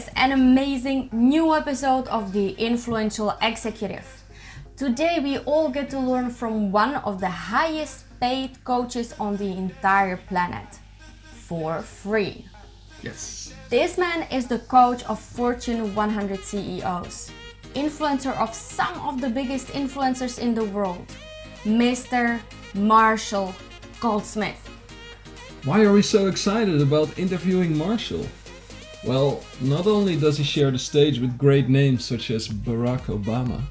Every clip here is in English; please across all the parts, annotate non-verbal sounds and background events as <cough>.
is an amazing new episode of The Influential Executive. Today, we all get to learn from one of the highest paid coaches on the entire planet for free. Yes. This man is the coach of Fortune 100 CEOs, influencer of some of the biggest influencers in the world, Mr. Marshall Goldsmith. Why are we so excited about interviewing Marshall? Well, not only does he share the stage with great names such as Barack Obama,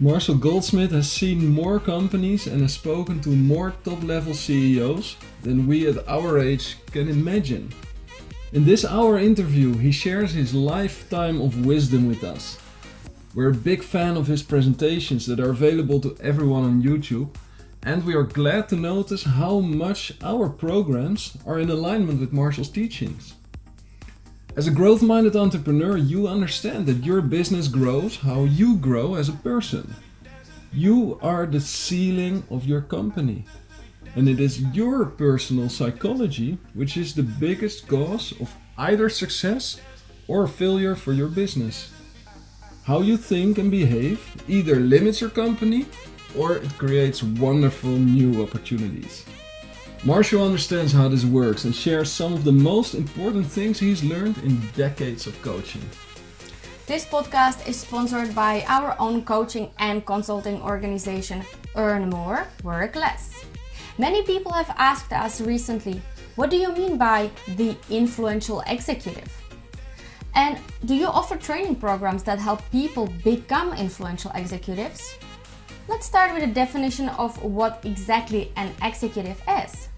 Marshall Goldsmith has seen more companies and has spoken to more top level CEOs than we at our age can imagine. In this hour interview, he shares his lifetime of wisdom with us. We're a big fan of his presentations that are available to everyone on YouTube and we are glad to notice how much our programs are in alignment with Marshall's teachings. As a growth minded entrepreneur, you understand that your business grows how you grow as a person. You are the ceiling of your company. And it is your personal psychology which is the biggest cause of either success or failure for your business. How you think and behave either limits your company or it creates wonderful new opportunities. Marshall understands how this works and shares some of the most important things he's learned in decades of coaching. This podcast is sponsored by our own coaching and consulting organization, Earn More, Work Less. Many people have asked us recently, what do you mean by the influential executive? And do you offer training programs that help people become influential executives? Let's start with a definition of what exactly an executive is.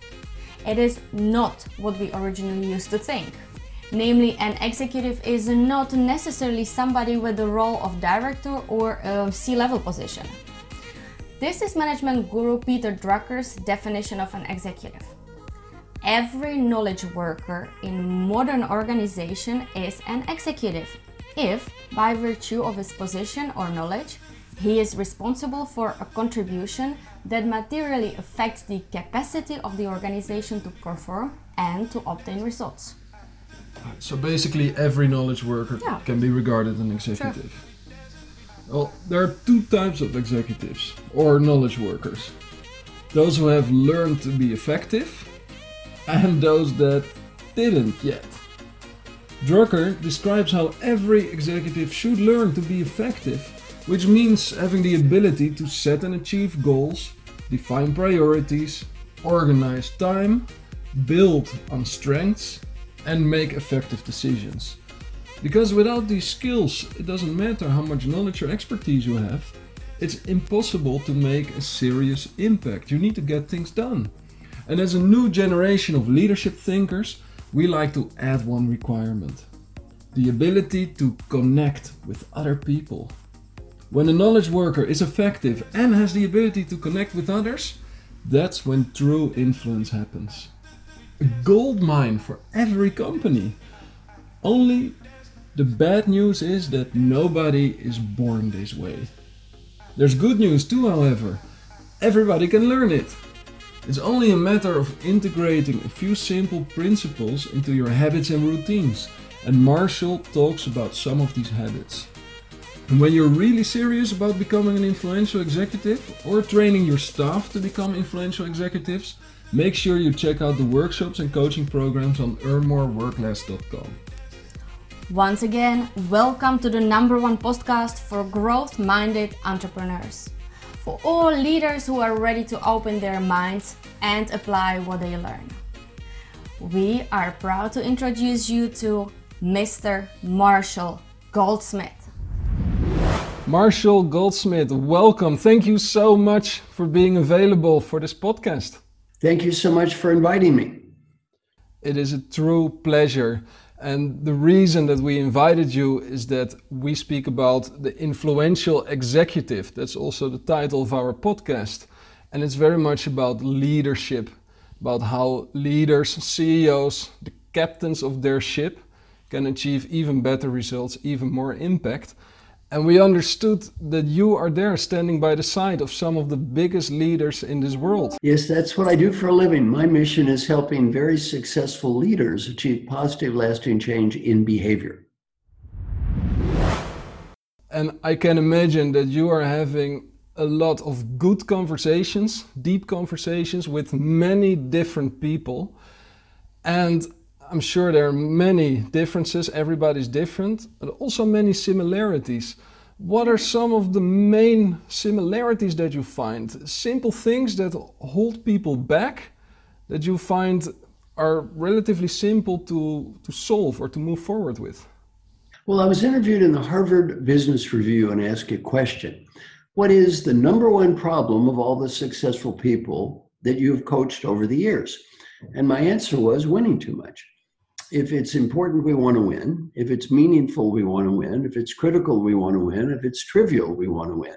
It is not what we originally used to think. Namely, an executive is not necessarily somebody with the role of director or a C level position. This is management guru Peter Drucker's definition of an executive. Every knowledge worker in modern organization is an executive if, by virtue of his position or knowledge, he is responsible for a contribution that materially affects the capacity of the organization to perform and to obtain results. So basically, every knowledge worker Yeah. can be regarded an executive. Well, there are two types of executives or knowledge workers those who have learned to be effective, and those that didn't yet. Drucker describes how every executive should learn to be effective, which means having the ability to set and achieve goals, define priorities, organize time, build on strengths, and make effective decisions. Because without these skills, it doesn't matter how much knowledge or expertise you have, it's impossible to make a serious impact. You need to get things done. And as a new generation of leadership thinkers, we like to add one requirement the ability to connect with other people. When a knowledge worker is effective and has the ability to connect with others, that's when true influence happens. A gold mine for every company. Only the bad news is that nobody is born this way. There's good news too, however. Everybody can learn it. It's only a matter of integrating a few simple principles into your habits and routines, and Marshall talks about some of these habits. And when you're really serious about becoming an influential executive or training your staff to become influential executives, make sure you check out the workshops and coaching programs on earnmoreworkless.com. Once again, welcome to the number one podcast for growth minded entrepreneurs. For all leaders who are ready to open their minds and apply what they learn. We are proud to introduce you to Mr. Marshall Goldsmith. Marshall Goldsmith, welcome. Thank you so much for being available for this podcast. Thank you so much for inviting me. It is a true pleasure. And the reason that we invited you is that we speak about the influential executive. That's also the title of our podcast. And it's very much about leadership, about how leaders, CEOs, the captains of their ship can achieve even better results, even more impact. And we understood that you are there standing by the side of some of the biggest leaders in this world. Yes, that's what I do for a living. My mission is helping very successful leaders achieve positive, lasting change in behavior. And I can imagine that you are having a lot of good conversations, deep conversations with many different people. And I'm sure there are many differences, everybody's different, but also many similarities. What are some of the main similarities that you find? Simple things that hold people back that you find are relatively simple to, to solve or to move forward with? Well, I was interviewed in the Harvard Business Review and asked a question What is the number one problem of all the successful people that you've coached over the years? And my answer was winning too much if it's important, we want to win. If it's meaningful, we want to win. If it's critical, we want to win. If it's trivial, we want to win.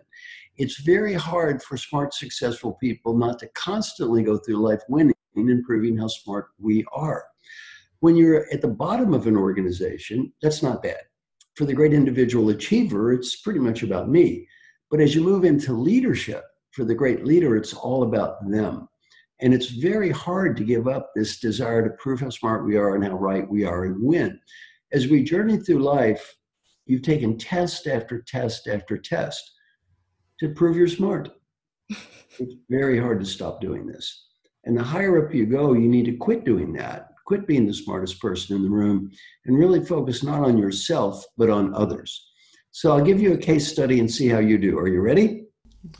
It's very hard for smart, successful people not to constantly go through life winning and proving how smart we are. When you're at the bottom of an organization, that's not bad. For the great individual achiever, it's pretty much about me. But as you move into leadership, for the great leader, it's all about them. And it's very hard to give up this desire to prove how smart we are and how right we are and win. As we journey through life, you've taken test after test after test to prove you're smart. <laughs> it's very hard to stop doing this. And the higher up you go, you need to quit doing that, quit being the smartest person in the room, and really focus not on yourself, but on others. So I'll give you a case study and see how you do. Are you ready?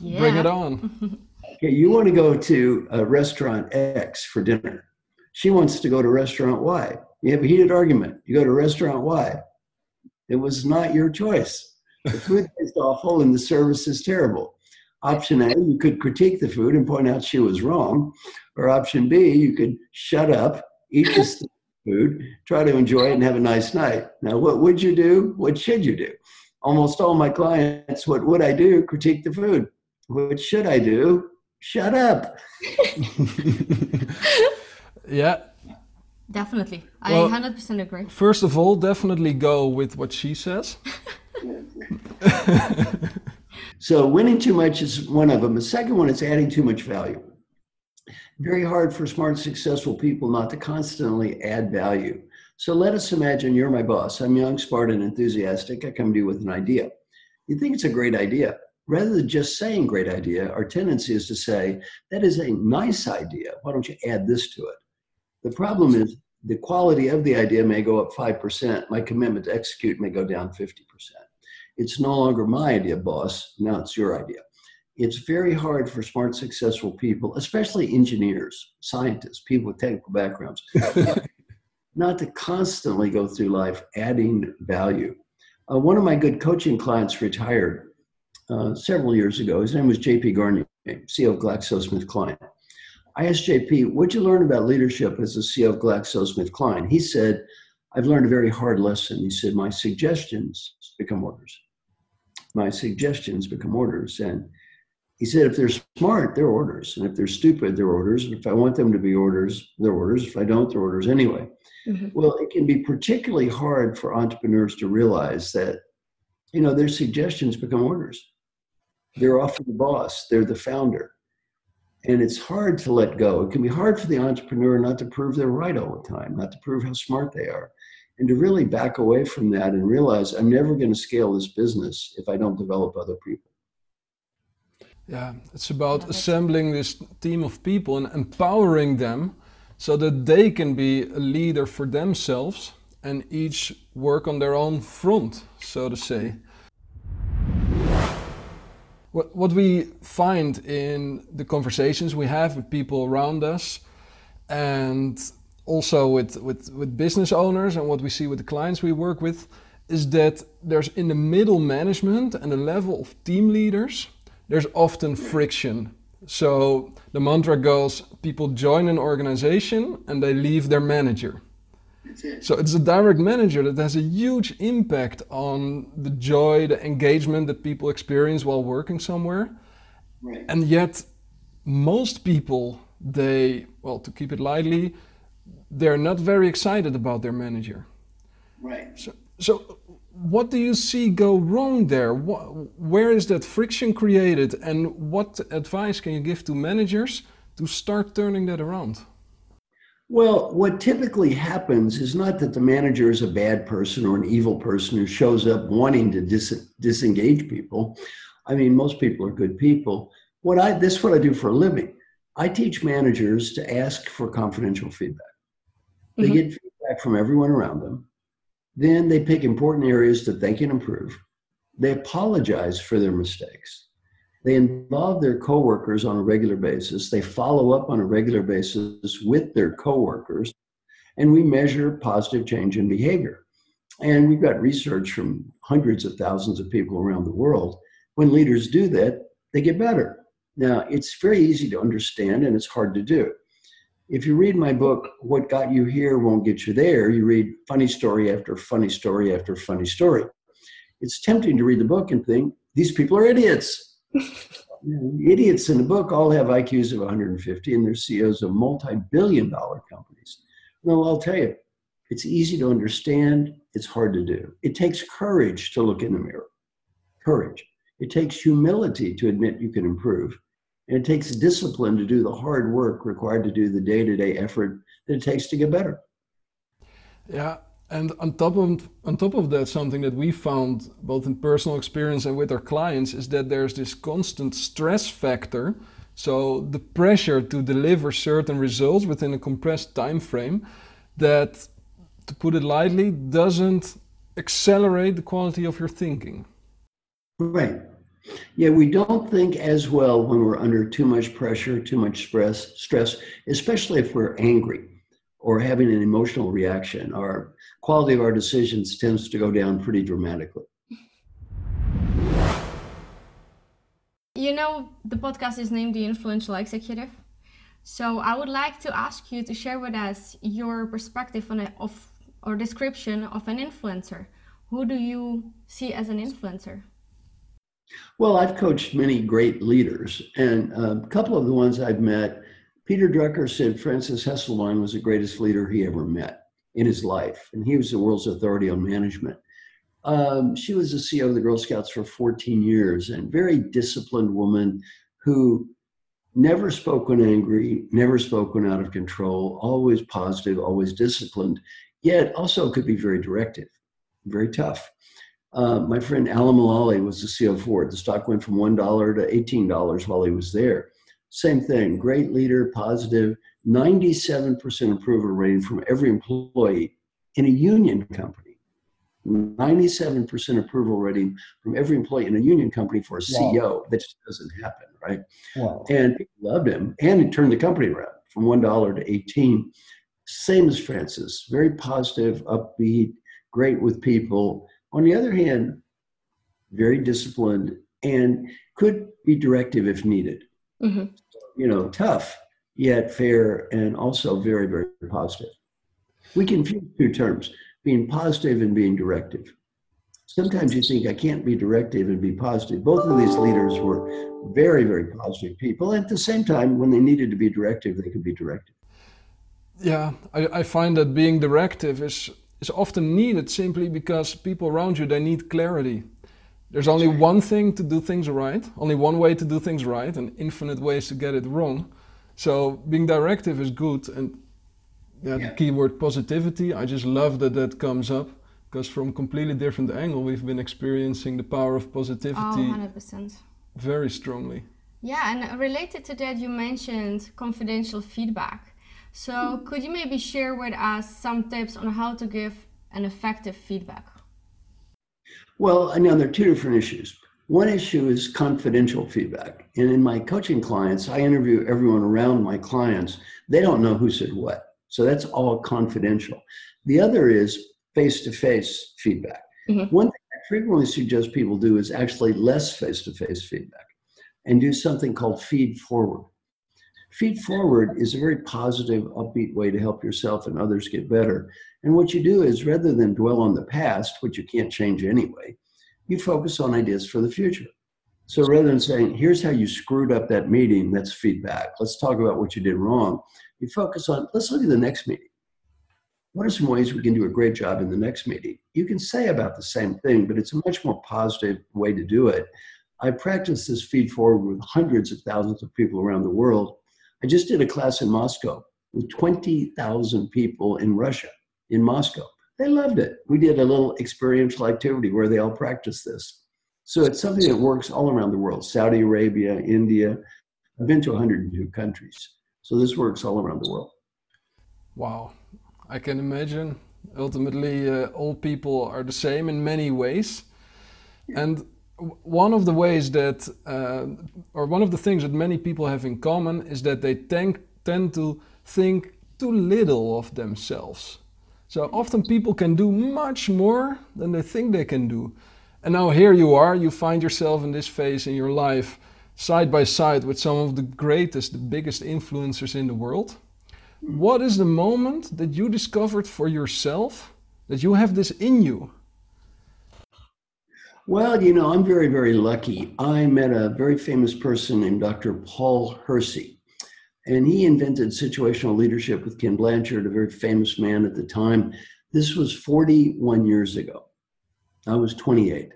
Yeah. Bring it on. <laughs> Okay, you want to go to a restaurant X for dinner. She wants to go to restaurant Y. You have a heated argument. You go to restaurant Y. It was not your choice. The food <laughs> is awful and the service is terrible. Option A, you could critique the food and point out she was wrong. Or option B, you could shut up, eat the food, try to enjoy it, and have a nice night. Now, what would you do? What should you do? Almost all my clients, what would I do? Critique the food. What should I do? Shut up. <laughs> yeah. Definitely. Well, I 100% agree. First of all, definitely go with what she says. <laughs> so, winning too much is one of them. The second one is adding too much value. Very hard for smart, successful people not to constantly add value. So, let us imagine you're my boss. I'm young, smart, and enthusiastic. I come to you with an idea. You think it's a great idea rather than just saying great idea, our tendency is to say, that is a nice idea. Why don't you add this to it? The problem is the quality of the idea may go up 5%. My commitment to execute may go down 50%. It's no longer my idea, boss. Now it's your idea. It's very hard for smart, successful people, especially engineers, scientists, people with technical backgrounds, <laughs> not to constantly go through life adding value. Uh, one of my good coaching clients retired uh, several years ago. His name was J.P. Garnier, CEO of GlaxoSmithKline. I asked JP, what'd you learn about leadership as a CEO of GlaxoSmithKline? He said, I've learned a very hard lesson. He said, my suggestions become orders. My suggestions become orders. And he said, if they're smart, they're orders. And if they're stupid, they're orders. And if I want them to be orders, they're orders. If I don't, they're orders anyway. Mm-hmm. Well, it can be particularly hard for entrepreneurs to realize that, you know, their suggestions become orders. They're often the boss, they're the founder. And it's hard to let go. It can be hard for the entrepreneur not to prove they're right all the time, not to prove how smart they are, and to really back away from that and realize I'm never going to scale this business if I don't develop other people. Yeah, it's about assembling this team of people and empowering them so that they can be a leader for themselves and each work on their own front, so to say. What, what we find in the conversations we have with people around us and also with, with, with business owners and what we see with the clients we work with is that there's in the middle management and the level of team leaders, there's often friction. So the mantra goes people join an organization and they leave their manager. So it's a direct manager that has a huge impact on the joy, the engagement that people experience while working somewhere. Right. And yet, most people, they, well, to keep it lightly, they're not very excited about their manager. Right. So So, what do you see go wrong there? where is that friction created, and what advice can you give to managers to start turning that around? Well, what typically happens is not that the manager is a bad person or an evil person who shows up wanting to dis- disengage people. I mean, most people are good people. What I this is what I do for a living. I teach managers to ask for confidential feedback. They mm-hmm. get feedback from everyone around them. Then they pick important areas that they can improve. They apologize for their mistakes. They involve their coworkers on a regular basis. They follow up on a regular basis with their coworkers, and we measure positive change in behavior. And we've got research from hundreds of thousands of people around the world. When leaders do that, they get better. Now, it's very easy to understand and it's hard to do. If you read my book, What Got You Here Won't Get You There, you read funny story after funny story after funny story. It's tempting to read the book and think, these people are idiots. Idiots in the book all have IQs of 150 and they're CEOs of multi billion dollar companies. Well, I'll tell you, it's easy to understand, it's hard to do. It takes courage to look in the mirror. Courage. It takes humility to admit you can improve. And it takes discipline to do the hard work required to do the day to day effort that it takes to get better. Yeah. And on top of on top of that, something that we found both in personal experience and with our clients is that there's this constant stress factor. So the pressure to deliver certain results within a compressed time frame that, to put it lightly, doesn't accelerate the quality of your thinking. Right. Yeah, we don't think as well when we're under too much pressure, too much stress, stress, especially if we're angry or having an emotional reaction. Our quality of our decisions tends to go down pretty dramatically. You know, the podcast is named The Influential Executive. So I would like to ask you to share with us your perspective on a, of or description of an influencer. Who do you see as an influencer? Well, I've coached many great leaders, and a couple of the ones I've met, Peter Drucker said Frances Hesselbein was the greatest leader he ever met in his life, and he was the world's authority on management. Um, she was the CEO of the Girl Scouts for 14 years, and very disciplined woman who never spoke when angry, never spoke when out of control, always positive, always disciplined, yet also could be very directive, very tough. Uh, my friend Alan Mulally was the CEO of Ford. The stock went from $1 to $18 while he was there. Same thing, great leader, positive, 97% approval rating from every employee in a union company. 97% approval rating from every employee in a union company for a CEO. Wow. That just doesn't happen, right? Wow. And people loved him. And he turned the company around from $1 to 18 Same as Frances, very positive, upbeat, great with people on the other hand, very disciplined and could be directive if needed. Mm-hmm. You know, tough, yet fair, and also very, very positive. We can confuse two terms being positive and being directive. Sometimes you think I can't be directive and be positive. Both of these leaders were very, very positive people. At the same time, when they needed to be directive, they could be directive. Yeah, I, I find that being directive is is often needed simply because people around you they need clarity. There's only one thing to do things right, only one way to do things right, and infinite ways to get it wrong. So being directive is good, and yeah, yeah. the keyword positivity. I just love that that comes up because from completely different angle, we've been experiencing the power of positivity. Oh, 100%. Very strongly. Yeah, and related to that, you mentioned confidential feedback. So, hmm. could you maybe share with us some tips on how to give an effective feedback? Well, I know there are two different issues. One issue is confidential feedback. And in my coaching clients, I interview everyone around my clients. They don't know who said what. So that's all confidential. The other is face to face feedback. Mm-hmm. One thing I frequently suggest people do is actually less face to face feedback and do something called feed forward. Feed forward is a very positive, upbeat way to help yourself and others get better. And what you do is rather than dwell on the past, which you can't change anyway, you focus on ideas for the future. So rather than saying, here's how you screwed up that meeting, that's feedback. Let's talk about what you did wrong. You focus on, let's look at the next meeting. what are some ways we can do a great job in the next meeting? You can say about the same thing, but it's a much more positive way to do it. I practice this feed forward with hundreds of thousands of people around the world. I just did a class in Moscow with 20,000 people in Russia, in Moscow. They loved it. We did a little experiential activity where they all practiced this. So it's something that works all around the world Saudi Arabia, India. I've been to 102 countries. So this works all around the world. Wow. I can imagine. Ultimately, uh, all people are the same in many ways. And one of the ways that, uh, or one of the things that many people have in common is that they tend, tend to think too little of themselves. So often people can do much more than they think they can do. And now here you are, you find yourself in this phase in your life side by side with some of the greatest, the biggest influencers in the world. What is the moment that you discovered for yourself that you have this in you? Well, you know, I'm very, very lucky. I met a very famous person named Dr. Paul Hersey. And he invented situational leadership with Ken Blanchard, a very famous man at the time. This was 41 years ago. I was 28.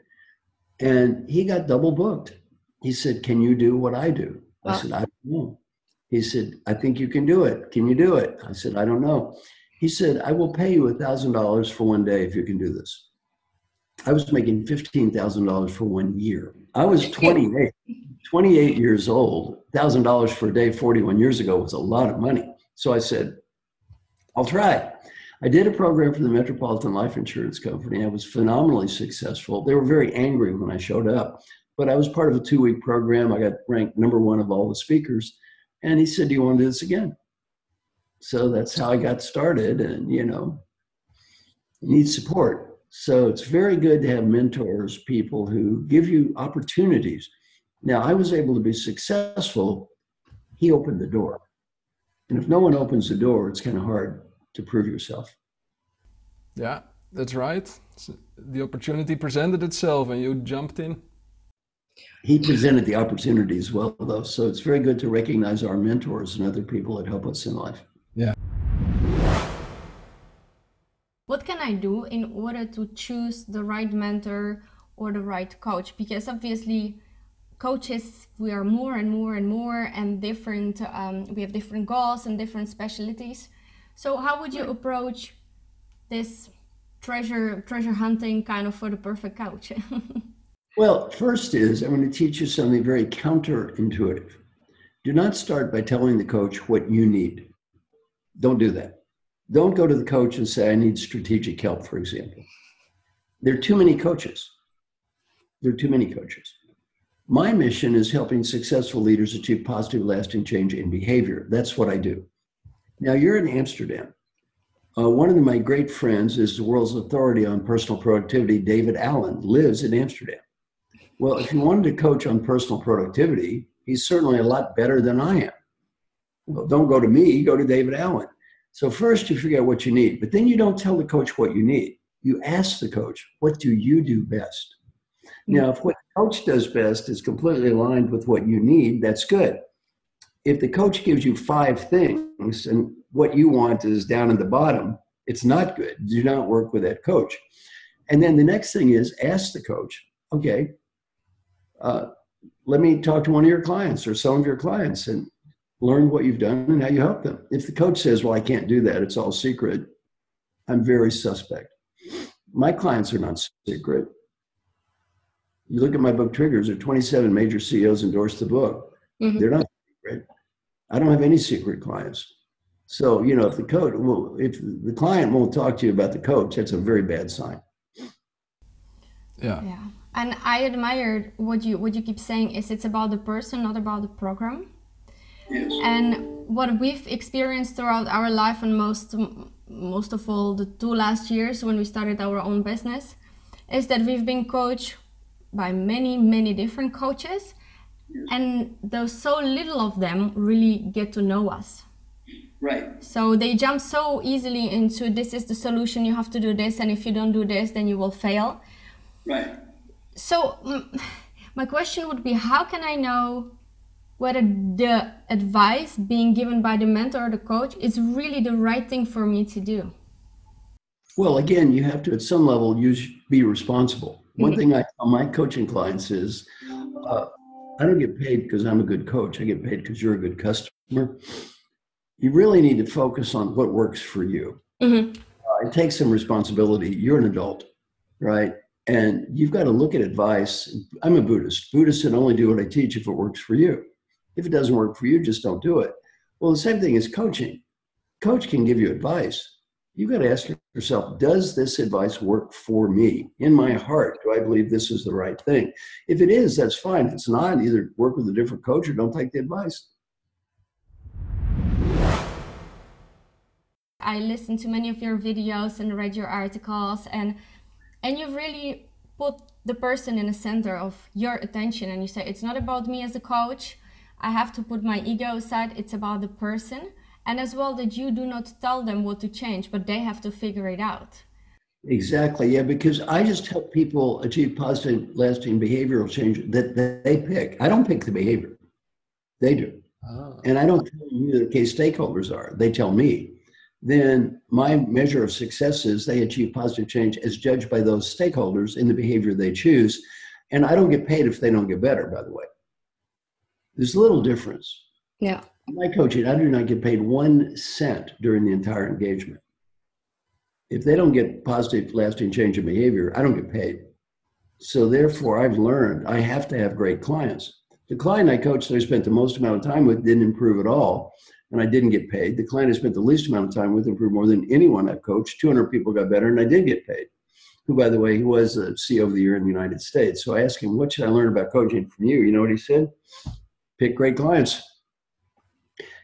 And he got double booked. He said, Can you do what I do? I said, I don't know. He said, I think you can do it. Can you do it? I said, I don't know. He said, I will pay you $1,000 for one day if you can do this. I was making $15,000 for one year. I was <laughs> 28. 28 years old, $1,000 for a day 41 years ago was a lot of money. So I said, I'll try. I did a program for the Metropolitan Life Insurance Company. I was phenomenally successful. They were very angry when I showed up, but I was part of a two week program. I got ranked number one of all the speakers. And he said, Do you want to do this again? So that's how I got started. And, you know, you need support. So it's very good to have mentors, people who give you opportunities now, I was able to be successful. He opened the door. And if no one opens the door, it's kind of hard to prove yourself. Yeah, that's right. The opportunity presented itself and you jumped in. He presented the opportunity as well, though. So it's very good to recognize our mentors and other people that help us in life. Yeah. What can I do in order to choose the right mentor or the right coach? Because obviously, coaches we are more and more and more and different um, we have different goals and different specialties. So how would you approach this treasure treasure hunting kind of for the perfect coach <laughs> well first is i'm going to teach you something very counterintuitive. Do not start by telling the coach what you need. Don't do that. Don't go to the coach and say i need strategic help for example. There are too many coaches. There are too many coaches my mission is helping successful leaders achieve positive, lasting change in behavior. That's what I do. Now, you're in Amsterdam. Uh, one of my great friends is the world's authority on personal productivity, David Allen, lives in Amsterdam. Well, if you wanted to coach on personal productivity, he's certainly a lot better than I am. Well, don't go to me, go to David Allen. So, first, you figure out what you need, but then you don't tell the coach what you need. You ask the coach, What do you do best? Now, if what the coach does best is completely aligned with what you need, that's good. If the coach gives you five things and what you want is down in the bottom, it's not good. Do not work with that coach. And then the next thing is ask the coach, okay, uh, let me talk to one of your clients or some of your clients and learn what you've done and how you help them. If the coach says, well, I can't do that, it's all secret, I'm very suspect. My clients are not secret you look at my book triggers there are 27 major ceos endorsed the book. Mm-hmm. they're not secret. I don't have any secret clients. So you know if the coach well if the client won't talk to you about the coach that's a very bad sign. Yeah. Yeah. And i admired what you what you keep saying is it's about the person not about the program. Yes. and what we've experienced throughout our life and most most of all the two last years when we started our own business is that we've been coached by many, many different coaches, and those so little of them really get to know us. Right. So they jump so easily into this is the solution, you have to do this, and if you don't do this, then you will fail. Right. So, <sighs> my question would be how can I know whether the advice being given by the mentor or the coach is really the right thing for me to do? Well, again, you have to at some level use be responsible. One thing I tell my coaching clients is, uh, I don't get paid because I'm a good coach. I get paid because you're a good customer. You really need to focus on what works for you. Mm-hmm. Uh, it takes some responsibility. You're an adult, right? And you've got to look at advice. I'm a Buddhist. Buddhists can only do what I teach if it works for you. If it doesn't work for you, just don't do it. Well, the same thing is coaching. Coach can give you advice. You've got to ask yourself, does this advice work for me? In my heart, do I believe this is the right thing? If it is, that's fine. If it's not, either work with a different coach or don't take the advice. I listened to many of your videos and read your articles and and you really put the person in the center of your attention and you say it's not about me as a coach I have to put my ego aside. It's about the person. And as well, that you do not tell them what to change, but they have to figure it out. Exactly. Yeah. Because I just help people achieve positive, lasting behavioral change that, that they pick. I don't pick the behavior, they do. Oh. And I don't tell you who the key stakeholders are, they tell me. Then my measure of success is they achieve positive change as judged by those stakeholders in the behavior they choose. And I don't get paid if they don't get better, by the way. There's a little difference. Yeah. My coaching, I do not get paid one cent during the entire engagement. If they don't get positive, lasting change in behavior, I don't get paid. So therefore, I've learned I have to have great clients. The client I coached that I spent the most amount of time with didn't improve at all, and I didn't get paid. The client I spent the least amount of time with improved more than anyone I've coached. 200 people got better, and I did get paid. Who, by the way, he was a CEO of the year in the United States. So I asked him, "What should I learn about coaching from you?" You know what he said? pick great clients.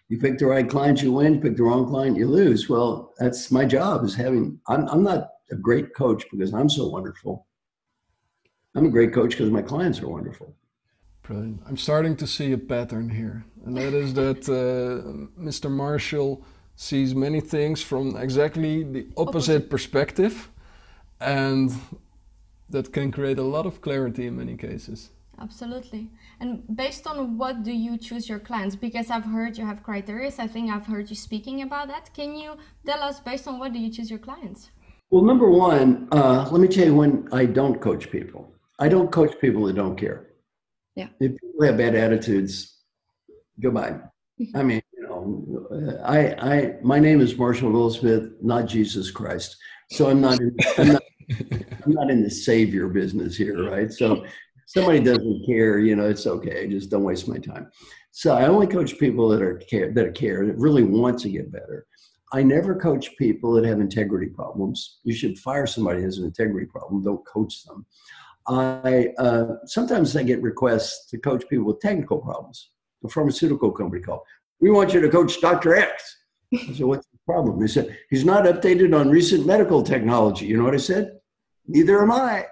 You pick the right client, you win. You pick the wrong client, you lose. Well, that's my job is having, I'm, I'm not a great coach because I'm so wonderful. I'm a great coach because my clients are wonderful. Brilliant. I'm starting to see a pattern here, and that is that uh, Mr. Marshall sees many things from exactly the opposite, opposite perspective, and that can create a lot of clarity in many cases. Absolutely. And based on what do you choose your clients? Because I've heard you have criteria. I think I've heard you speaking about that. Can you tell us based on what do you choose your clients? Well, number one, uh, let me tell you when I don't coach people. I don't coach people that don't care. Yeah. If people have bad attitudes, goodbye. I mean, you know, I, I, my name is Marshall Goldsmith, not Jesus Christ. So I'm not, in, I'm not, I'm not in the savior business here, right? So somebody doesn't care, you know, it's okay. Just don't waste my time. So I only coach people that are care that care that really want to get better. I never coach people that have integrity problems. You should fire somebody who has an integrity problem. Don't coach them. I uh, sometimes I get requests to coach people with technical problems. A pharmaceutical company called. We want you to coach Dr. X. I said, what's the problem? They said, he's not updated on recent medical technology. You know what I said? Neither am I.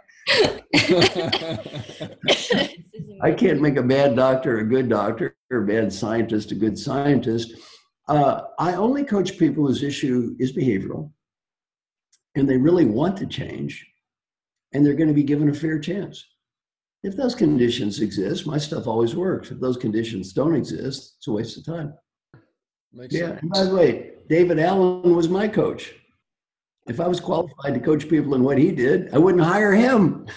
I can't make a bad doctor a good doctor or a bad scientist a good scientist. Uh, I only coach people whose issue is behavioral and they really want to change and they're going to be given a fair chance. If those conditions exist, my stuff always works. If those conditions don't exist, it's a waste of time. Makes yeah. Sense. And by the way, David Allen was my coach. If I was qualified to coach people in what he did, I wouldn't hire him. <laughs>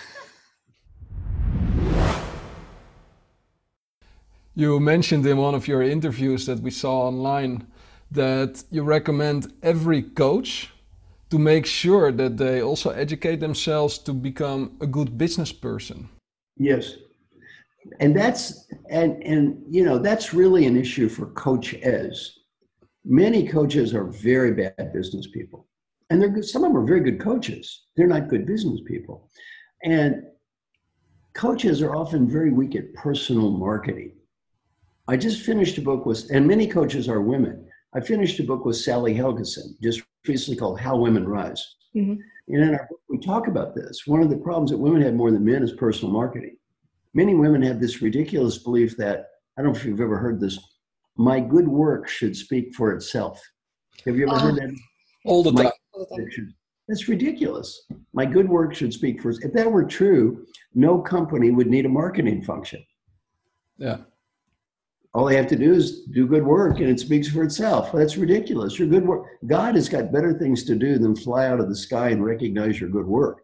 You mentioned in one of your interviews that we saw online that you recommend every coach to make sure that they also educate themselves to become a good business person. Yes. And that's and and you know that's really an issue for coach as many coaches are very bad business people and they're good, some of them are very good coaches. They're not good business people. And coaches are often very weak at personal marketing. I just finished a book with, and many coaches are women. I finished a book with Sally Helgesen just recently called How Women Rise. Mm-hmm. And in our book, we talk about this. One of the problems that women have more than men is personal marketing. Many women have this ridiculous belief that, I don't know if you've ever heard this, my good work should speak for itself. Have you ever uh, heard that? All the time. That's ridiculous. My good work should speak for. Itself. If that were true, no company would need a marketing function. Yeah. all they have to do is do good work and it speaks for itself. That's ridiculous. Your good work, God has got better things to do than fly out of the sky and recognize your good work.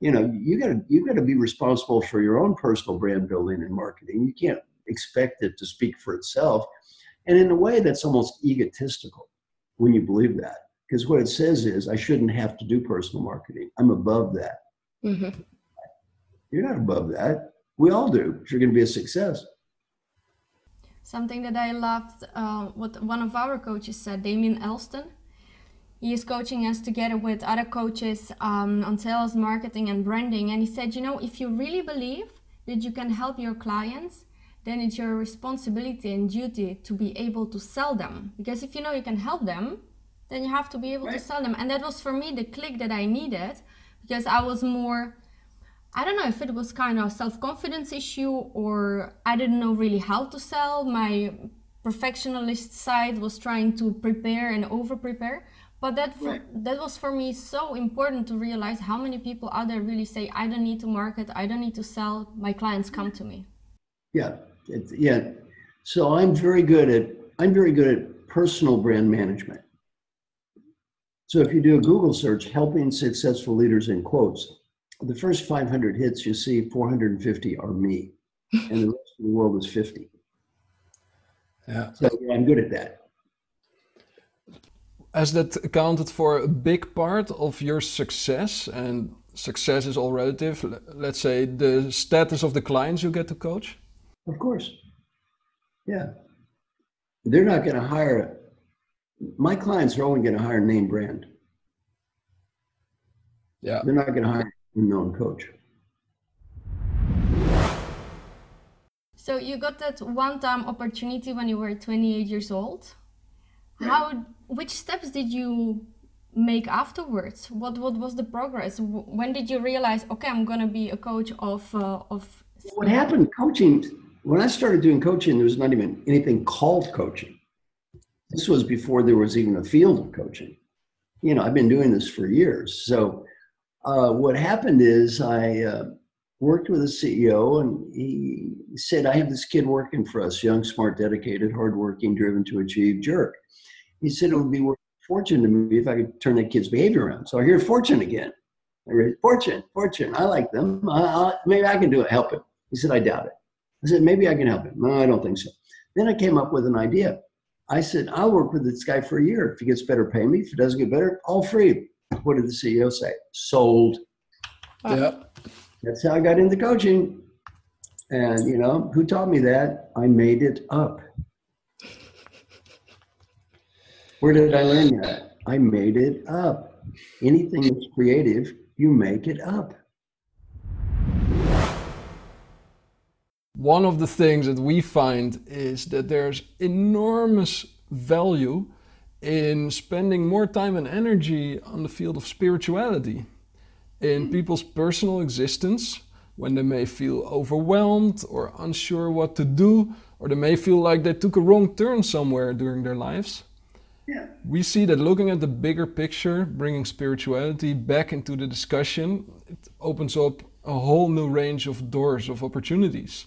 You know, you gotta you gotta be responsible for your own personal brand building and marketing. You can't expect it to speak for itself. And in a way that's almost egotistical when you believe that. Because what it says is I shouldn't have to do personal marketing. I'm above that. Mm-hmm. You're not above that. We all do if you're going to be a success. Something that I loved, uh, what one of our coaches said, Damien Elston. He is coaching us together with other coaches um, on sales, marketing, and branding. And he said, you know, if you really believe that you can help your clients, then it's your responsibility and duty to be able to sell them. Because if you know you can help them, then you have to be able right. to sell them. And that was for me the click that I needed because I was more I don't know if it was kind of a self-confidence issue or I didn't know really how to sell. My perfectionist side was trying to prepare and over-prepare. But that for, right. that was for me so important to realize how many people out there really say I don't need to market, I don't need to sell. My clients come to me. Yeah, it's, yeah. So I'm very good at I'm very good at personal brand management. So if you do a Google search, helping successful leaders in quotes, the first 500 hits, you see 450 are me, and the rest of the world is 50. Yeah. So yeah, I'm good at that. Has that accounted for a big part of your success? And success is all relative. Let's say the status of the clients you get to coach? Of course. Yeah. They're not going to hire, my clients are only going to hire a name brand. Yeah. They're not going to hire a known coach. So you got that one-time opportunity when you were 28 years old. How? Which steps did you make afterwards? What What was the progress? When did you realize, okay, I'm gonna be a coach of uh, of? What happened? Coaching. When I started doing coaching, there was not even anything called coaching. This was before there was even a field of coaching. You know, I've been doing this for years, so uh, what happened is I uh, worked with a CEO and he said, I have this kid working for us, young, smart, dedicated, hardworking, driven to achieve jerk. He said it would be worth fortune to me if I could turn that kid's behavior around. So I hear fortune again. I read fortune, fortune. I like them. Maybe I can do it, help him. He said, I doubt it. I said, maybe I can help him. No, I don't think so. Then I came up with an idea. I said, I'll work with this guy for a year. If he gets better, pay me. If he doesn't get better, all free. What did the CEO say? Sold. Yeah. That's how I got into coaching. And, you know, who taught me that? I made it up. Where did I learn that? I made it up. Anything that's creative, you make it up. One of the things that we find is that there's enormous value in spending more time and energy on the field of spirituality in hmm. people's personal existence when they may feel overwhelmed or unsure what to do, or they may feel like they took a wrong turn somewhere during their lives. Yeah. We see that looking at the bigger picture, bringing spirituality back into the discussion, it opens up a whole new range of doors of opportunities.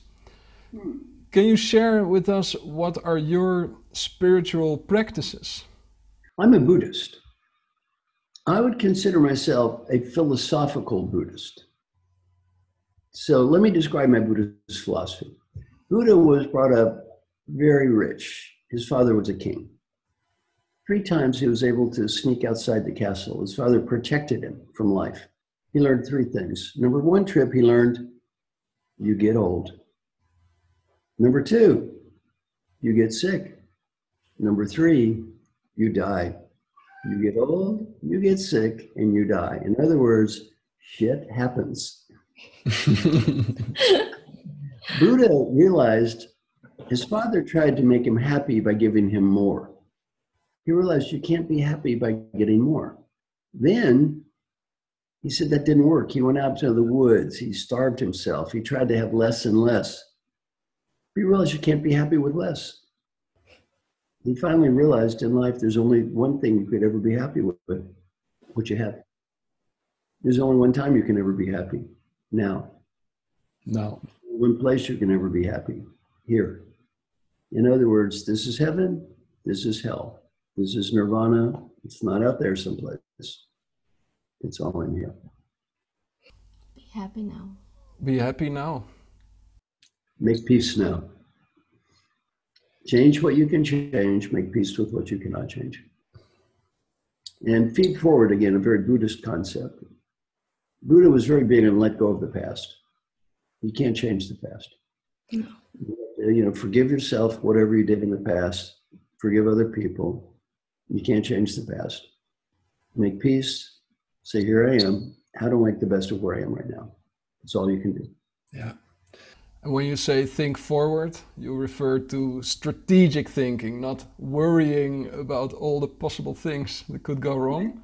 Can you share with us what are your spiritual practices? I'm a Buddhist. I would consider myself a philosophical Buddhist. So let me describe my Buddhist philosophy. Buddha was brought up very rich. His father was a king. Three times he was able to sneak outside the castle. His father protected him from life. He learned three things. Number one trip, he learned you get old. Number two, you get sick. Number three, you die. You get old, you get sick, and you die. In other words, shit happens. <laughs> Buddha realized his father tried to make him happy by giving him more. He realized you can't be happy by getting more. Then he said that didn't work. He went out to the woods. He starved himself. He tried to have less and less. He realized you can't be happy with less he finally realized in life there's only one thing you could ever be happy with, what you have. There's only one time you can ever be happy. Now. No. One place you can ever be happy. Here. In other words, this is heaven, this is hell, this is nirvana. It's not out there someplace. It's all in here. Be happy now. Be happy now. Make peace now. Change what you can change, make peace with what you cannot change. And feed forward again, a very Buddhist concept. Buddha was very big on let go of the past. You can't change the past. No. You know, forgive yourself, whatever you did in the past. Forgive other people. You can't change the past. Make peace. Say, here I am. How do I make the best of where I am right now? That's all you can do. Yeah. And when you say think forward, you refer to strategic thinking, not worrying about all the possible things that could go wrong.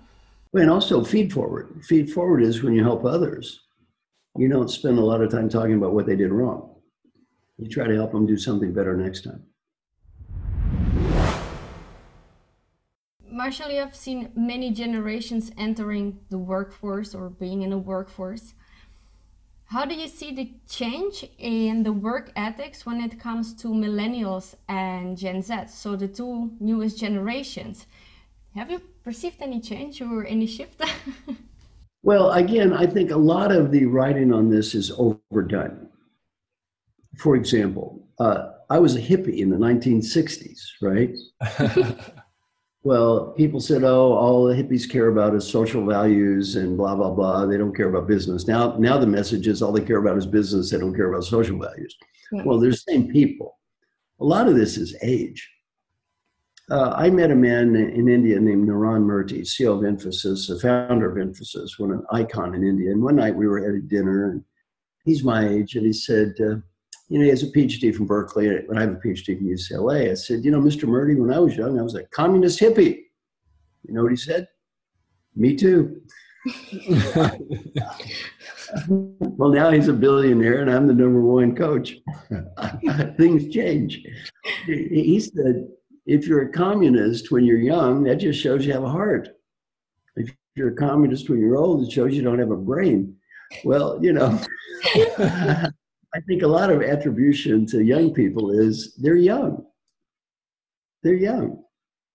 And also feed forward. Feed forward is when you help others. You don't spend a lot of time talking about what they did wrong. You try to help them do something better next time. Marshall, you have seen many generations entering the workforce or being in a workforce. How do you see the change in the work ethics when it comes to millennials and Gen Z, so the two newest generations? Have you perceived any change or any shift? <laughs> well, again, I think a lot of the writing on this is overdone. For example, uh, I was a hippie in the 1960s, right? <laughs> Well, people said, "Oh, all the hippies care about is social values and blah blah blah. They don't care about business." Now, now the message is all they care about is business. They don't care about social values. Yeah. Well, they're the same people. A lot of this is age. Uh, I met a man in India named Narayana Murthy, CEO of Infosys, a founder of Infosys, one an icon in India. And one night we were at a dinner, and he's my age, and he said, uh, you know, he has a PhD from Berkeley, and I have a PhD from UCLA. I said, you know, Mr. Murthy, when I was young, I was a communist hippie. You know what he said? Me too. <laughs> well, now he's a billionaire, and I'm the number one coach. <laughs> Things change. He said, if you're a communist when you're young, that just shows you have a heart. If you're a communist when you're old, it shows you don't have a brain. Well, you know. <laughs> I think a lot of attribution to young people is they're young. They're young.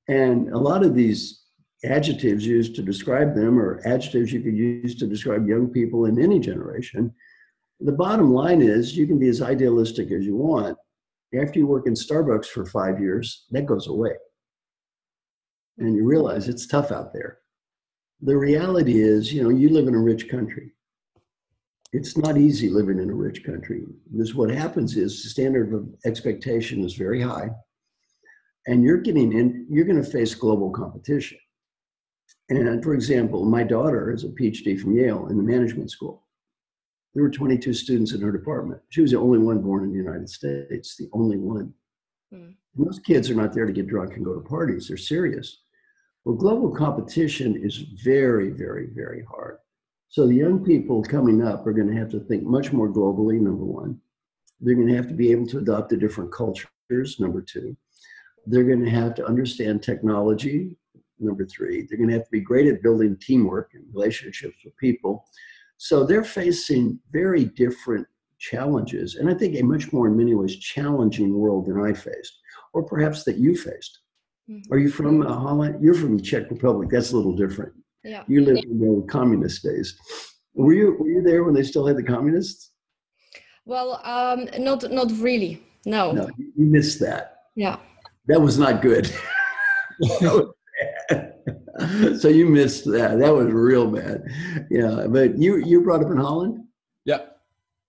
And a lot of these adjectives used to describe them or adjectives you could use to describe young people in any generation. The bottom line is you can be as idealistic as you want. After you work in Starbucks for five years, that goes away. And you realize it's tough out there. The reality is, you know, you live in a rich country it's not easy living in a rich country because what happens is the standard of expectation is very high and you're getting in you're going to face global competition. And for example my daughter is a phd from yale in the management school. There were 22 students in her department. She was the only one born in the united states the only one. Mm. most kids are not there to get drunk and go to parties they're serious. Well global competition is very very very hard so the young people coming up are going to have to think much more globally, number one. They're going to have to be able to adopt to different cultures, number two. They're going to have to understand technology, number three. They're going to have to be great at building teamwork and relationships with people. So they're facing very different challenges, and I think a much more, in many ways, challenging world than I faced, or perhaps that you faced. Mm-hmm. Are you from uh, Holland? You're from the Czech Republic. That's a little different. Yeah. You lived in the communist days. Were you were you there when they still had the communists? Well, um, not not really. No. No, you missed that. Yeah. That was not good. <laughs> so you missed that. That was real bad. Yeah, but you you brought up in Holland. Yeah.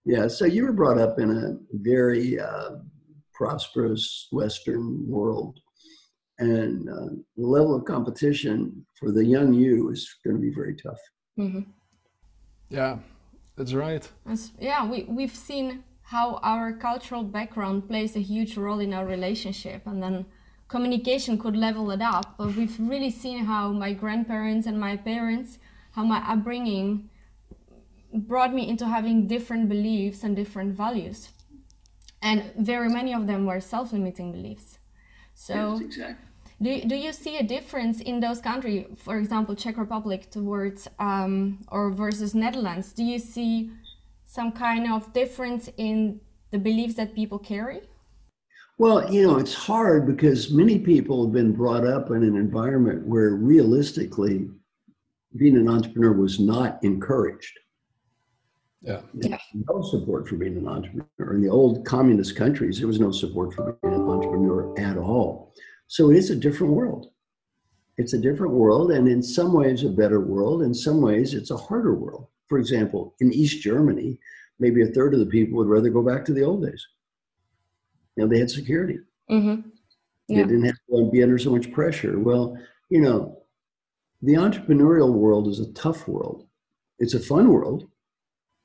Yeah. So you were brought up in a very uh, prosperous Western world and uh, the level of competition for the young you is going to be very tough. Mm-hmm. Yeah, that's right. That's, yeah, we we've seen how our cultural background plays a huge role in our relationship, and then communication could level it up. But we've really seen how my grandparents and my parents, how my upbringing brought me into having different beliefs and different values. And very many of them were self limiting beliefs. So, yes, exactly. Do, do you see a difference in those countries, for example, Czech Republic towards um, or versus Netherlands? Do you see some kind of difference in the beliefs that people carry? Well, you know, it's hard because many people have been brought up in an environment where realistically being an entrepreneur was not encouraged. Yeah. Yeah. No support for being an entrepreneur. In the old communist countries, there was no support for being an entrepreneur at all. So it is a different world. It's a different world, and in some ways, a better world. In some ways, it's a harder world. For example, in East Germany, maybe a third of the people would rather go back to the old days. You know, they had security. Mm-hmm. Yeah. They didn't have to be under so much pressure. Well, you know, the entrepreneurial world is a tough world. It's a fun world.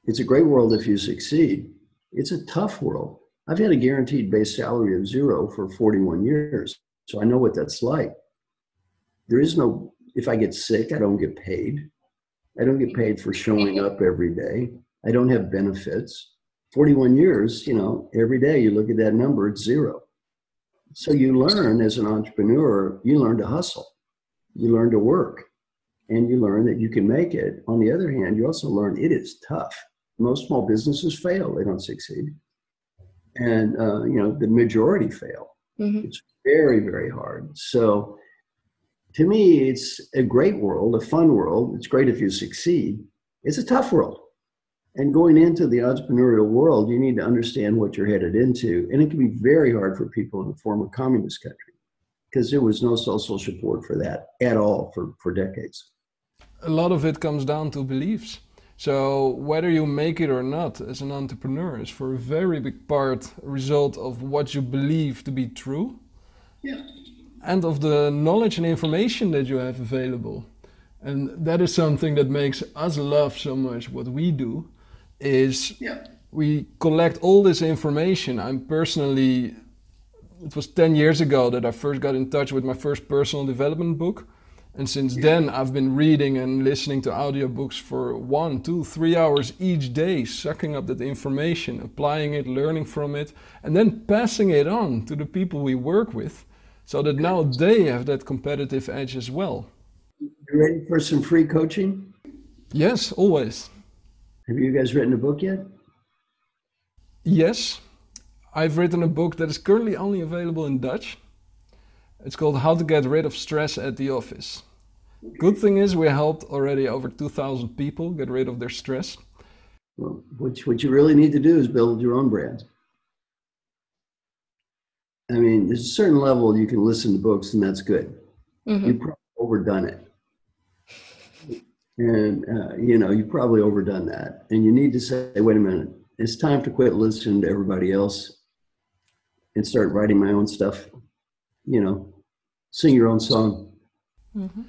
It's a great world if you succeed. It's a tough world. I've had a guaranteed base salary of zero for 41 years, so I know what that's like. There is no, if I get sick, I don't get paid. I don't get paid for showing up every day. I don't have benefits. 41 years, you know, every day you look at that number, it's zero. So you learn as an entrepreneur, you learn to hustle, you learn to work, and you learn that you can make it. On the other hand, you also learn it is tough. Most small businesses fail, they don't succeed. And, uh, you know, the majority fail. Mm-hmm. It's very, very hard. So to me, it's a great world, a fun world. It's great if you succeed. It's a tough world. And going into the entrepreneurial world, you need to understand what you're headed into. And it can be very hard for people in a former communist country because there was no social support for that at all for, for decades. A lot of it comes down to beliefs. So whether you make it or not as an entrepreneur is for a very big part a result of what you believe to be true. Yeah. And of the knowledge and information that you have available. And that is something that makes us love so much what we do is Yeah. we collect all this information. I'm personally, it was 10 years ago that I first got in touch with my first personal development book. And since then, I've been reading and listening to audiobooks for one, two, three hours each day, sucking up that information, applying it, learning from it, and then passing it on to the people we work with so that now they have that competitive edge as well. You ready for some free coaching? Yes, always. Have you guys written a book yet? Yes, I've written a book that is currently only available in Dutch. It's called How to Get Rid of Stress at the Office. Good thing is, we helped already over 2,000 people get rid of their stress. Well, what, you- what you really need to do is build your own brand. I mean, there's a certain level you can listen to books, and that's good. Mm-hmm. You've probably overdone it. And, uh, you know, you've probably overdone that. And you need to say, wait a minute, it's time to quit listening to everybody else and start writing my own stuff. You know, sing your own song. Mm-hmm.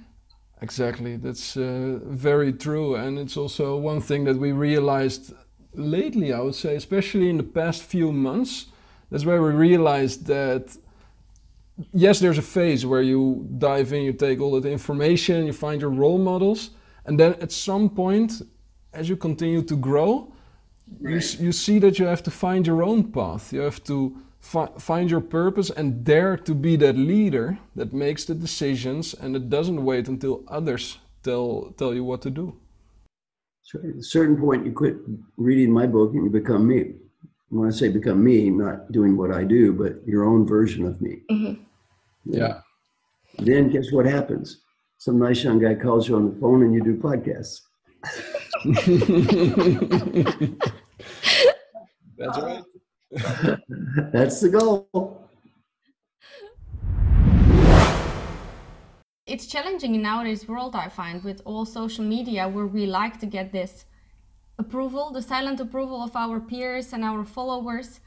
Exactly, that's uh, very true. And it's also one thing that we realized lately, I would say, especially in the past few months. That's where we realized that, yes, there's a phase where you dive in, you take all that information, you find your role models. And then at some point, as you continue to grow, you, you see that you have to find your own path. You have to fi- find your purpose and dare to be that leader that makes the decisions and it doesn't wait until others tell, tell you what to do. So at a certain point, you quit reading my book and you become me. When I say become me, not doing what I do, but your own version of me. Mm-hmm. Yeah. Then guess what happens? Some nice young guy calls you on the phone and you do podcasts. <laughs> That's right. <laughs> That's the goal. It's challenging in nowadays world, I find, with all social media where we like to get this approval, the silent approval of our peers and our followers,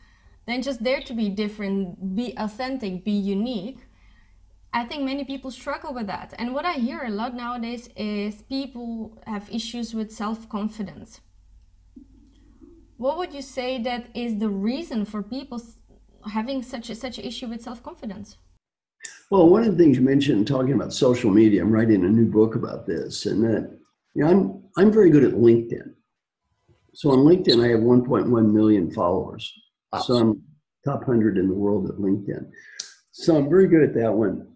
then just dare to be different, be authentic, be unique. I think many people struggle with that. And what I hear a lot nowadays is people have issues with self confidence. What would you say that is the reason for people having such a, such an issue with self confidence? Well, one of the things you mentioned talking about social media, I'm writing a new book about this, and that you know, I'm I'm very good at LinkedIn. So on LinkedIn, I have 1.1 million followers. So I'm top 100 in the world at LinkedIn. So I'm very good at that one.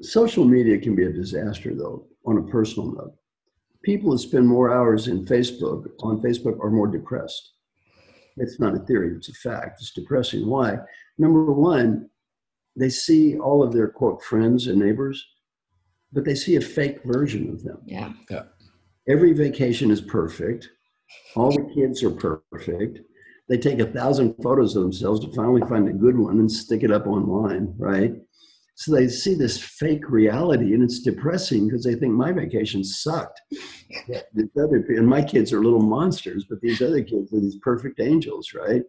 Social media can be a disaster, though, on a personal note. People that spend more hours in Facebook on Facebook are more depressed. It's not a theory; it's a fact. It's depressing. Why? Number one, they see all of their quote friends and neighbors, but they see a fake version of them. Yeah. Yeah. Every vacation is perfect. All the kids are perfect. They take a thousand photos of themselves to finally find a good one and stick it up online, right? So they see this fake reality and it's depressing because they think my vacation sucked. Other, and my kids are little monsters, but these other kids are these perfect angels, right?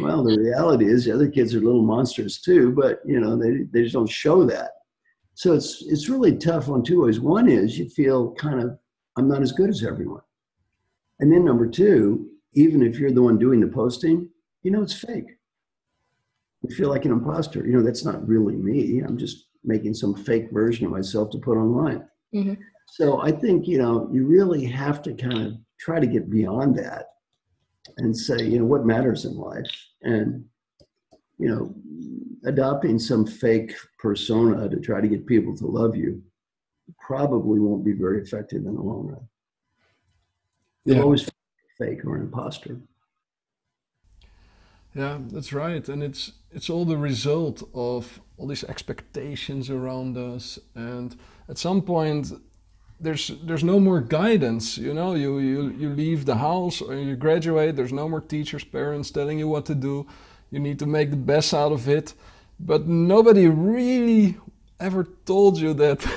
Well, the reality is the other kids are little monsters too, but you know, they, they just don't show that. So it's it's really tough on two ways. One is you feel kind of I'm not as good as everyone. And then number two, even if you're the one doing the posting, you know it's fake. You feel like an imposter. You know, that's not really me. I'm just making some fake version of myself to put online. Mhm. So I think, you know, you really have to kind of try to get beyond that and say, you know, what matters in life. And, you know, adopting some fake persona to try to get people to love you probably won't be very effective in the long run. You'll Yeah. always fake or an imposter. Yeah, that's right, and it's it's all the result of all these expectations around us, and at some point, there's there's no more guidance. You know, you you you leave the house or you graduate. There's no more teachers, parents telling you what to do. You need to make the best out of it, but nobody really ever told you that. <laughs>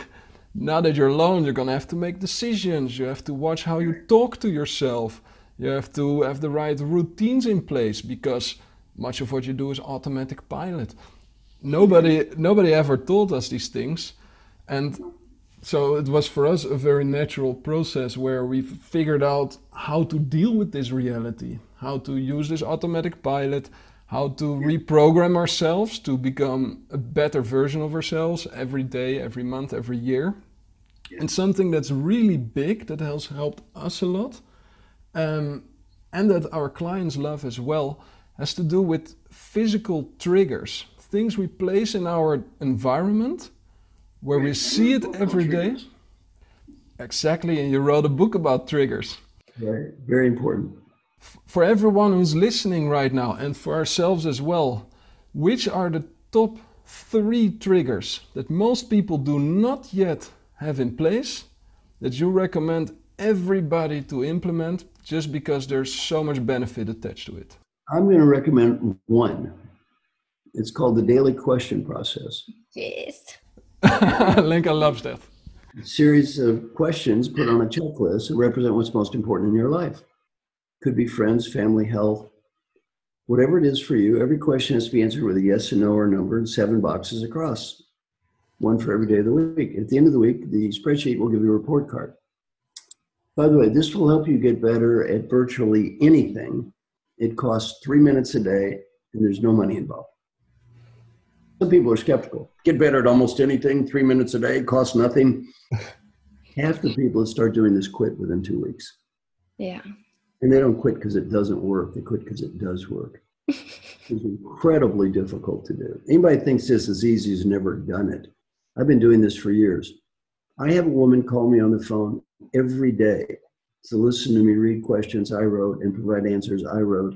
Now that you're alone, you're gonna have to make decisions. You have to watch how you talk to yourself. You have to have the right routines in place because much of what you do is automatic pilot. Nobody nobody ever told us these things. And so it was for us a very natural process where we figured out how to deal with this reality, how to use this automatic pilot, how to reprogram ourselves to become a better version of ourselves every day, every month, every year. And something that's really big that has helped us a lot um, and that our clients love as well has to do with physical triggers, things we place in our environment where we see it every day. Exactly, and you wrote a book about triggers. Very, very important. For everyone who's listening right now and for ourselves as well, which are the top three triggers that most people do not yet have in place that you recommend everybody to implement just because there's so much benefit attached to it? I'm going to recommend one. It's called the daily question process. Yes. <laughs> Lenka loves that. A series of questions put on a checklist that represent what's most important in your life. Could be friends, family, health, whatever it is for you. Every question has to be answered with a yes and no or number and seven boxes across, one for every day of the week. At the end of the week, the spreadsheet will give you a report card. By the way, this will help you get better at virtually anything. It costs three minutes a day and there's no money involved. Some people are skeptical. Get better at almost anything, three minutes a day, costs nothing. <laughs> Half the people that start doing this quit within two weeks. Yeah. And they don't quit because it doesn't work. They quit because it does work. <laughs> it's incredibly difficult to do. Anybody thinks this is easy has never done it. I've been doing this for years. I have a woman call me on the phone every day to listen to me read questions I wrote and provide answers I wrote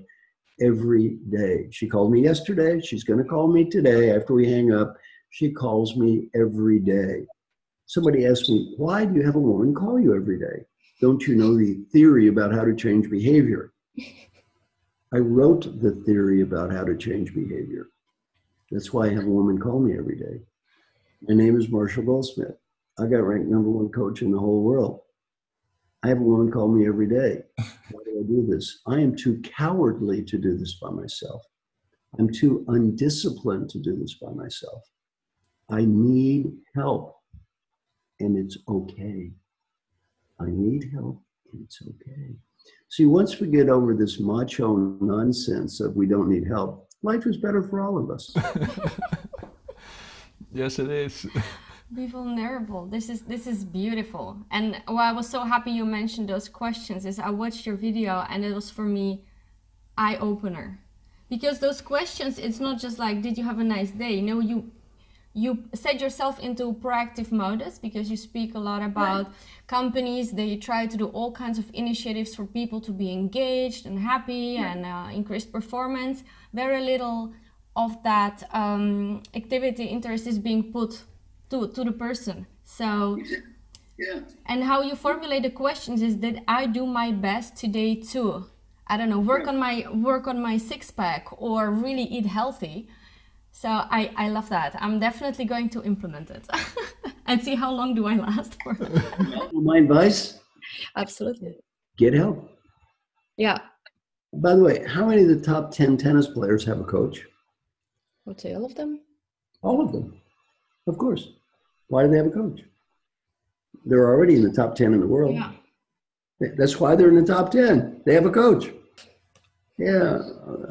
every day. She called me yesterday. She's going to call me today after we hang up. She calls me every day. Somebody asked me, Why do you have a woman call you every day? Don't you know the theory about how to change behavior? <laughs> I wrote the theory about how to change behavior. That's why I have a woman call me every day. My name is Marshall Goldsmith. I got ranked number one coach in the whole world. I have a woman call me every day. Why do I do this? I am too cowardly to do this by myself. I'm too undisciplined to do this by myself. I need help, and it's okay. I need help, and it's okay. See, once we get over this macho nonsense of we don't need help, life is better for all of us. <laughs> Yes, it is. <laughs> Be vulnerable. This is this is beautiful. And why I was so happy you mentioned those questions is I watched your video and it was for me eye opener. Because those questions, it's not just like did you have a nice day? No, you you set yourself into proactive modus because you speak a lot about companies they try to do all kinds of initiatives for people to be engaged and happy and uh, increase performance very little of that um, activity interest is being put to, to the person. So, Yeah. and how you formulate the questions is did I do my best today too? I don't know, work on my work on my six pack or really eat healthy. So I, I love that. I'm definitely going to implement it <laughs> and see how long do I last for. <laughs> My advice: Absolutely. get help. Yeah. By the way, how many of the top ten tennis players have a coach? I would say all of them. All of them, of course. Why do they have a coach? They're already in the top ten in the world. Yeah. That's why they're in the top 10. They have a coach. Yeah.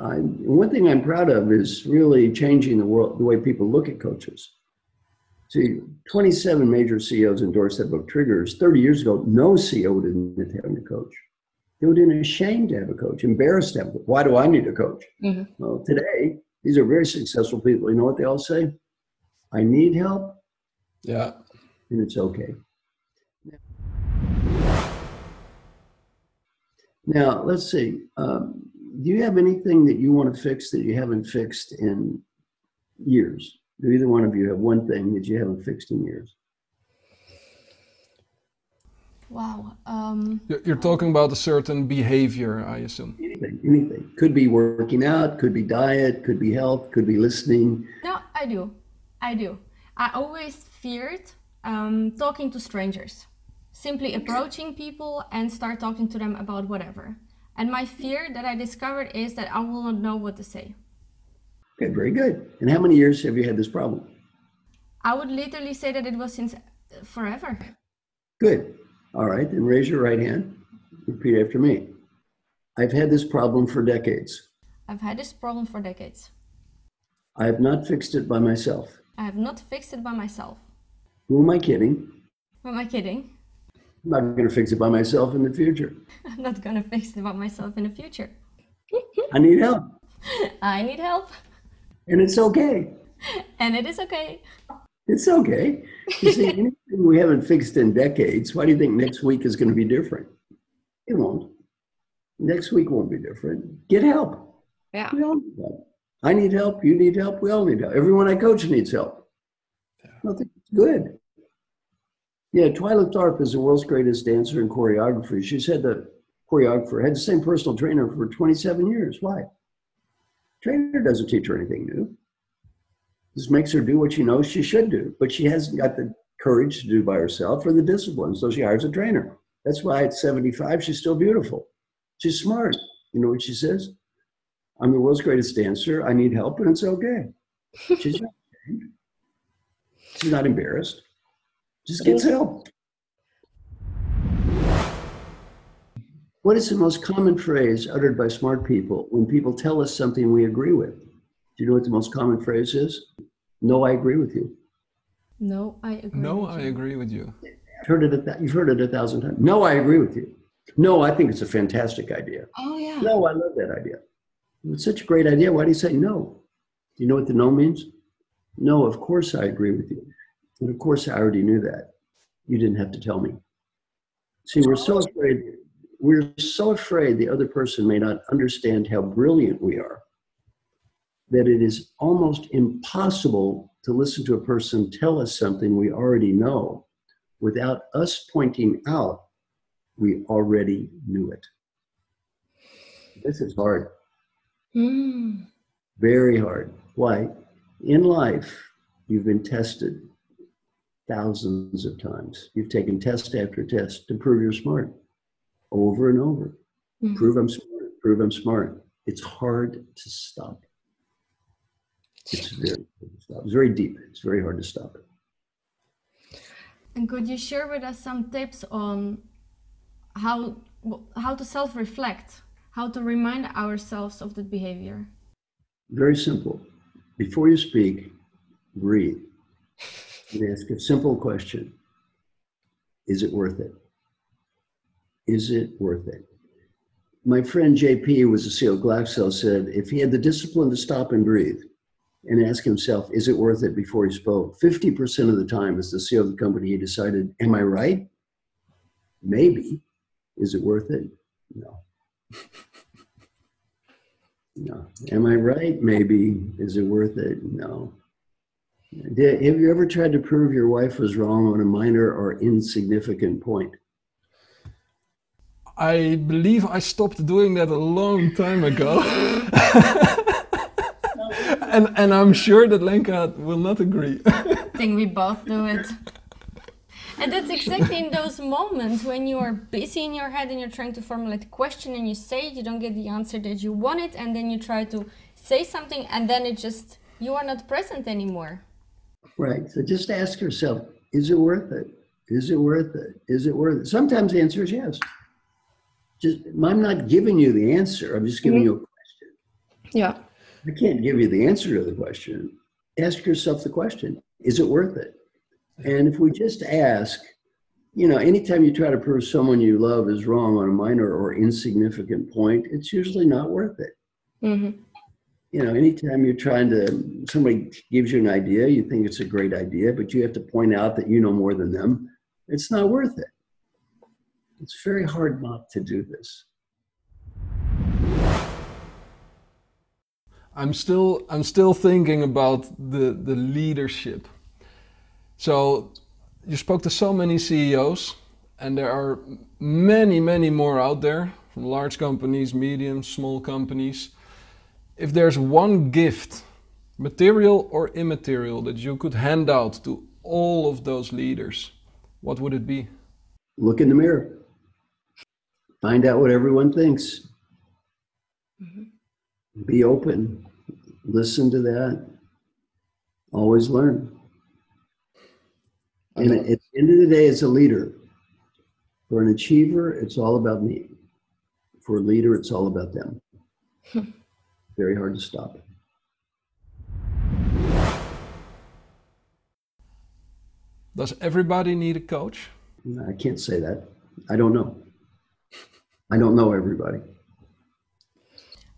I, one thing I'm proud of is really changing the world, the way people look at coaches. See, 27 major CEOs endorsed that book, Triggers. 30 years ago, no CEO would admit to having a coach. They would have been ashamed to have a coach, embarrassed to have a coach. Why do I need a coach? Mhm. Well, today, these are very successful people. You know what they all say? I need help, Yeah. and it's okay. Now, let's see. Um, do you have anything that you want to fix that you haven't fixed in years? Do either one of you have one thing that you haven't fixed in years? Wow. Um, You're you're talking about a certain behavior, I assume. Anything, anything. Could be working out, could be diet, could be health, could be listening. no, I do. I do. I always feared um, talking to strangers, simply approaching people and start talking to them about whatever. And my fear that I discovered is that I will not know what to say. Okay, very good. And how many years have you had this problem? I would literally say that it was since uh, forever. Good. All right, then raise your right hand. Repeat after me. I've had this problem for decades. I've had this problem for decades. I have not fixed it by myself. I have not fixed it by myself. Who am I kidding? Who am I kidding? I'm not going to fix it by myself in the future. <laughs> I'm not gonna fix it by myself in the future. <laughs> I need help, I need help, and it's okay. <laughs> and it is okay. It's okay. You see, anything we haven't fixed in decades, why do you think next week is going to be different? It won't. Next week won't be different. Get help. Yeah. We all need help. I need help. You need help. We all need help. Everyone I coach needs help. I think it's good. Yeah, Twyla Tharp is the world's greatest dancer and choreographer. She said the choreographer had the same personal trainer for 27 years. Why? Trainer doesn't teach her anything new. This makes her do what she knows she should do, but she hasn't got the courage to do by herself or the discipline, so she hires a trainer. That's why at 75, she's still beautiful. She's smart. You know what she says? I'm the world's greatest dancer. I need help, and it's okay. She's <laughs> not, ashamed. She's not embarrassed. Just gets help. What is the most common phrase uttered by smart people when people tell us something we agree with? Do you know what the most common phrase is? No, I agree with you. No, I agree. No, with I you. agree with you. I've heard it. A th- you've heard it a thousand times. No, I agree with you. No, I think it's a fantastic idea. Oh yeah. No, I love that idea. It's such a great idea. Why do you say no? Do you know what the no means? No, of course I agree with you. And of course I already knew that. You didn't have to tell me. See, we're so afraid. We're so afraid the other person may not understand how brilliant we are that it is almost impossible to listen to a person tell us something we already know without us pointing out we already knew it. This is hard, Hmm. very hard. Why? In life, you've been tested thousands of times. You've taken test after test to prove you're smart over and over. Mhm. Prove I'm smart, prove I'm smart. It's hard to stop. It's very hard to stop. It's very deep. It's very hard to stop. It. And could you share with us some tips on how how to self-reflect, how to remind ourselves of that behavior? Very simple. Before you speak, breathe and ask a simple question Is it worth it? Is it worth it? My friend JP, who was the CEO of Glaxo, said if he had the discipline to stop and breathe and ask himself, Is it worth it before he spoke? 50% of the time, as the CEO of the company, he decided, Am I right? Maybe. Is it worth it? No. No. Am I right? Maybe. Is it worth it? No. Did, have you ever tried to prove your wife was wrong on a minor or insignificant point? I believe I stopped doing that a long time ago. <laughs> and, and I'm sure that Lenka will not agree. I think we both do it. And that's exactly in those moments when you are busy in your head and you're trying to formulate a question and you say it, you don't get the answer that you wanted, and then you try to say something and then it just, you are not present anymore. Right. So just ask yourself, is it worth it? Is it worth it? Is it worth it? Sometimes the answer is yes. Just I'm not giving you the answer. I'm just giving mm-hmm. you a question. Yeah. I can't give you the answer to the question. Ask yourself the question, is it worth it? And if we just ask, you know, anytime you try to prove someone you love is wrong on a minor or insignificant point, it's usually not worth it. Mm-hmm. You know, anytime you're trying to, somebody gives you an idea, you think it's a great idea, but you have to point out that you know more than them, it's not worth it. It's very hard not to do this. I'm still I'm still thinking about the the leadership so you spoke to so many CEOs, and there are many, many more out there from large companies, medium, small companies. If there's one gift, material or immaterial, that you could hand out to all of those leaders, what would it be? Look in the mirror. Find out what everyone thinks. Mm-hmm. Be open. Listen to that. Always learn. And at the end of the day, as a leader, for an achiever, it's all about me. For a leader, it's all about them. <laughs> Very hard to stop. Does everybody need a coach? I can't say that. I don't know. I don't know everybody.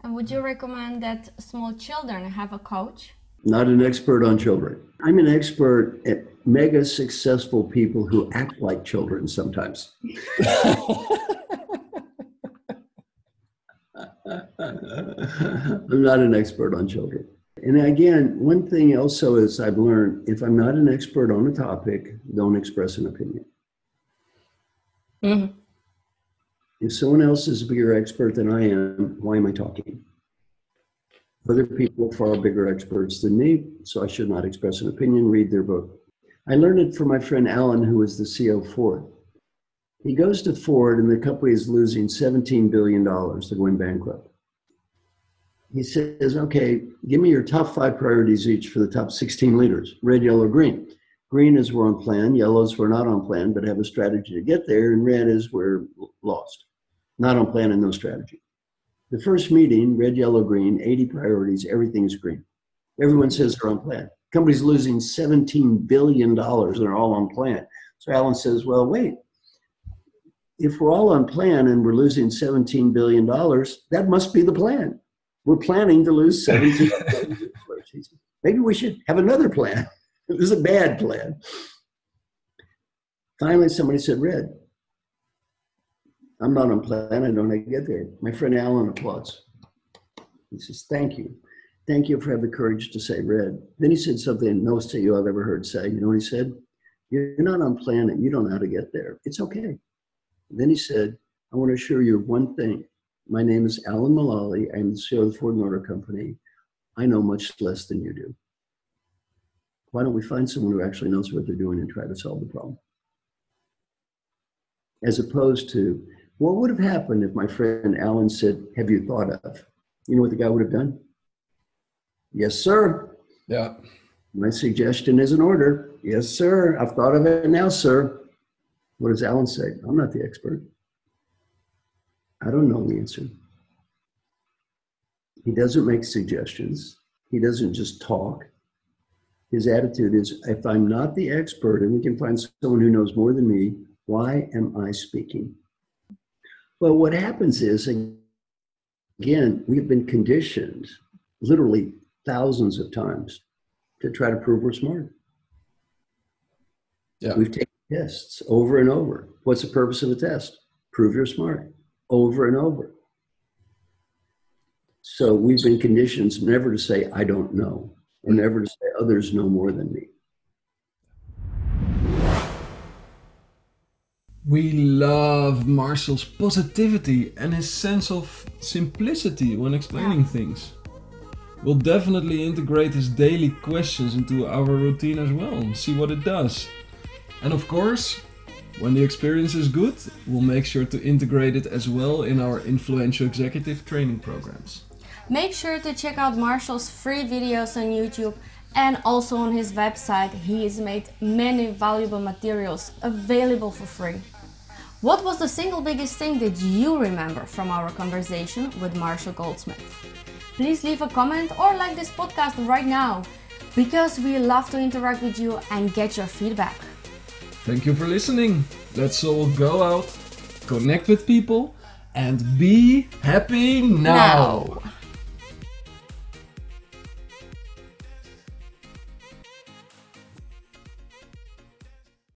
And would you recommend that small children have a coach? Not an expert on children. I'm an expert at mega successful people who act like children sometimes. <laughs> I'm not an expert on children. And again, one thing also is I've learned if I'm not an expert on a topic, don't express an opinion. Mm-hmm. If someone else is a bigger expert than I am, why am I talking? Other people are far bigger experts than me, so I should not express an opinion, read their book. I learned it from my friend Alan, who is the CEO of Ford. He goes to Ford, and the company is losing $17 billion. They're going bankrupt. He says, Okay, give me your top five priorities each for the top 16 leaders red, yellow, green. Green is we're on plan, yellow is we're not on plan, but have a strategy to get there, and red is we're lost, not on plan and no strategy. The first meeting, red, yellow, green, 80 priorities, everything is green. Everyone says they're on plan. Company's losing $17 billion and they're all on plan. So Alan says, well, wait. If we're all on plan and we're losing $17 billion, that must be the plan. We're planning to lose $17 <laughs> billion. Maybe we should have another plan. <laughs> This is a bad plan. Finally, somebody said, Red, I'm not on plan. I don't know how to get there. My friend Alan applauds. He says, Thank you. Thank you for having the courage to say red. Then he said something no CEO I've ever heard say. You know what he said? You're not on planet. you don't know how to get there. It's okay. Then he said, I want to assure you of one thing. My name is Alan Mulally. I'm the CEO of the Ford Motor Company. I know much less than you do. Why don't we find someone who actually knows what they're doing and try to solve the problem? As opposed to, what would have happened if my friend Alan said, Have you thought of? You know what the guy would have done? Yes, sir. Yeah. My suggestion is an order. Yes, sir. I've thought of it now, sir. What does Alan say? I'm not the expert. I don't know the answer. He doesn't make suggestions. He doesn't just talk. His attitude is if I'm not the expert and we can find someone who knows more than me, why am I speaking? Well, what happens is, again, we've been conditioned literally thousands of times to try to prove we're smart. Yeah. We've taken tests over and over. What's the purpose of a test? Prove you're smart over and over. So we've been conditioned never to say, I don't know, or never to say, others know more than me. We love Marshall's positivity and his sense of simplicity when explaining things. We'll definitely integrate his daily questions into our routine as well and see what it does. And of course, when the experience is good, we'll make sure to integrate it as well in our influential executive training programs. Make sure to check out Marshall's free videos on YouTube and also on his website. He has made many valuable materials available for free. What was the single biggest thing that you remember from our conversation with Marshall Goldsmith? Please leave a comment or like this podcast right now because we love to interact with you and get your feedback. Thank you for listening. Let's all go out, connect with people, and be happy now. Now.